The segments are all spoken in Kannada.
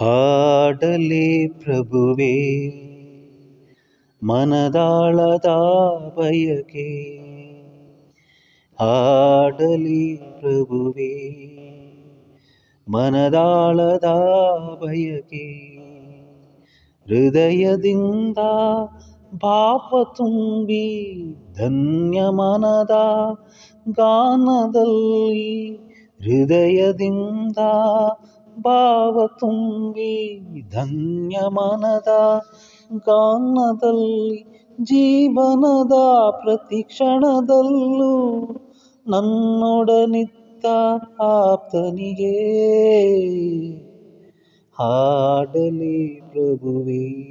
ಹಾಡಲಿ ಪ್ರಭುವೇ, ಮನದಾಳದ ಬಯಕೆ. ಹಾಡಲಿ ಪ್ರಭುವೇ, ಮನದಾಳದ ಬಯಕೆ. ಹೃದಯದಿಂದ ಪಾಪ ತುಂಬಿ, ಧನ್ಯ ಮನದ ಗಾನದಲ್ಲಿ, ಹೃದಯದಿಂದ ಭಾವ ತುಂಬಿ ಧನ್ಯ ಮನದ ಗಾನದಲ್ಲಿ, ಜೀವನದ ಪ್ರತಿ ಕ್ಷಣದಲ್ಲೂ ನನ್ನೊಡನಿತ್ತ ಆಪ್ತನಿಗೆ. ಹಾಡಲಿ ಪ್ರಭುವೇ,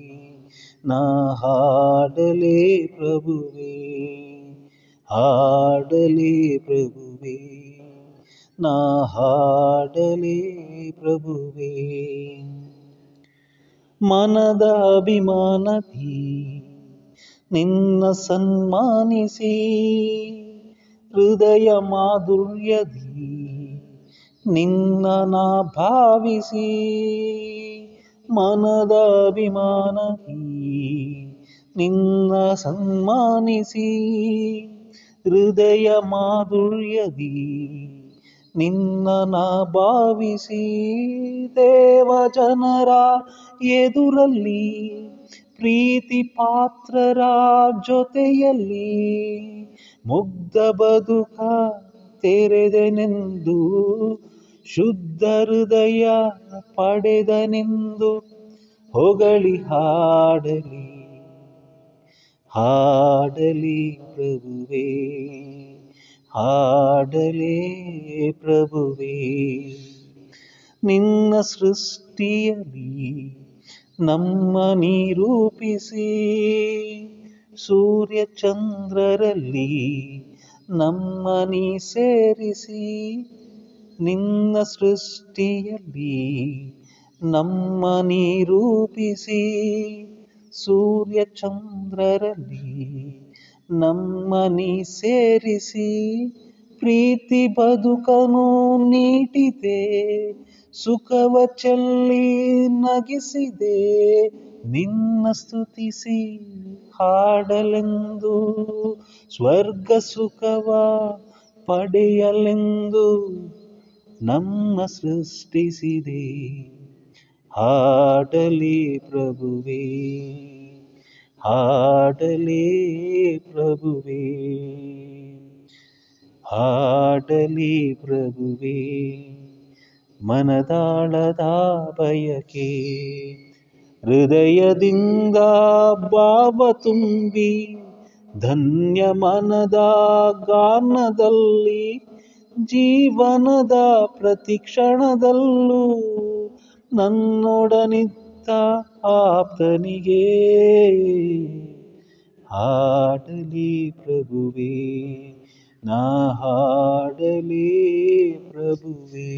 ನಾ ಹಾಡಲಿ ಪ್ರಭುವೇ ಹಾಡಲಿ ಪ್ರಭುವೇ. ನಾ ಹಾಡಲಿ ಪ್ರಭುವೇ. ಮನದ ಅಭಿಮಾನದಿ ನಿನ್ನ ಸನ್ಮಾನಿಸಿ. ಹೃದಯ ಮಾಧುರ್ಯದಿ ನಿನ್ನ ಭಾವಿಸಿ. ಮನದ ಅಭಿಮಾನದಿ ನಿನ್ನ ಸನ್ಮಾನಿಸಿ. ಹೃದಯ ಮಾಧುರ್ಯದಿ ನಿನ್ನ ಭಾವಿಸಿ ದೇವ ಜನರ ಎದುರಲ್ಲಿ, ಪ್ರೀತಿ ಪಾತ್ರರ ಜೊತೆಯಲ್ಲಿ ಮುಗ್ಧ ಬದುಕ ತೆರೆದನೆಂದು, ಶುದ್ಧ ಹೃದಯ ಪಡೆದನೆಂದು ಹೊಗಳಿ ಹಾಡಲಿ ಹಾಡಲಿ ಪ್ರಭುವೇ. ಹಾಡಲೇ ಪ್ರಭುವೇ ನಿನ್ನ ಸೃಷ್ಟಿಯಲ್ಲಿ ನಮ್ಮ ನಿರೂಪಿಸಿ ಸೂರ್ಯ ಚಂದ್ರರಲ್ಲಿ ನಮ್ಮ ನೀ ಸೇರಿಸಿ ನಿನ್ನ ಸೃಷ್ಟಿಯಲ್ಲಿ ನಮ್ಮ ರೂಪಿಸಿ ಸೂರ್ಯ ಚಂದ್ರರಲ್ಲಿ ನಮ್ಮ ನೀ ಸೇರಿಸಿ ಪ್ರೀತಿ ಬದುಕನು ನೀಟಿದೆ, ಸುಖವ ಚೆಲ್ಲಿ ನಗಿಸಿದೆ, ನಿನ್ನ ಸ್ತುತಿಸಿ ಹಾಡಲೆಂದು, ಸ್ವರ್ಗ ಸುಖವ ಪಡೆಯಲೆಂದು ನಮ್ಮ ಸೃಷ್ಟಿಸಿದೆ. ಹಾಡಲಿ ಪ್ರಭುವೇ. ಹಾಡಲಿ ಪ್ರಭುವೇ. ಹಾಡಲಿ ಪ್ರಭುವೇ. ಮನದಾಳದ ಬಯಕೆ. ಹೃದಯದಿಂದ ಭಾವ ತುಂಬಿ ಧನ್ಯ ಮನದ ಗಾನದಲ್ಲಿ ಜೀವನದ ಪ್ರತಿ ಕ್ಷಣದಲ್ಲೂ ಆಪ್ತನಿಗೆ ಹಾಡಲಿ ಪ್ರಭುವೇ ನಾ ಹಾಡಲಿ ಪ್ರಭುವೇ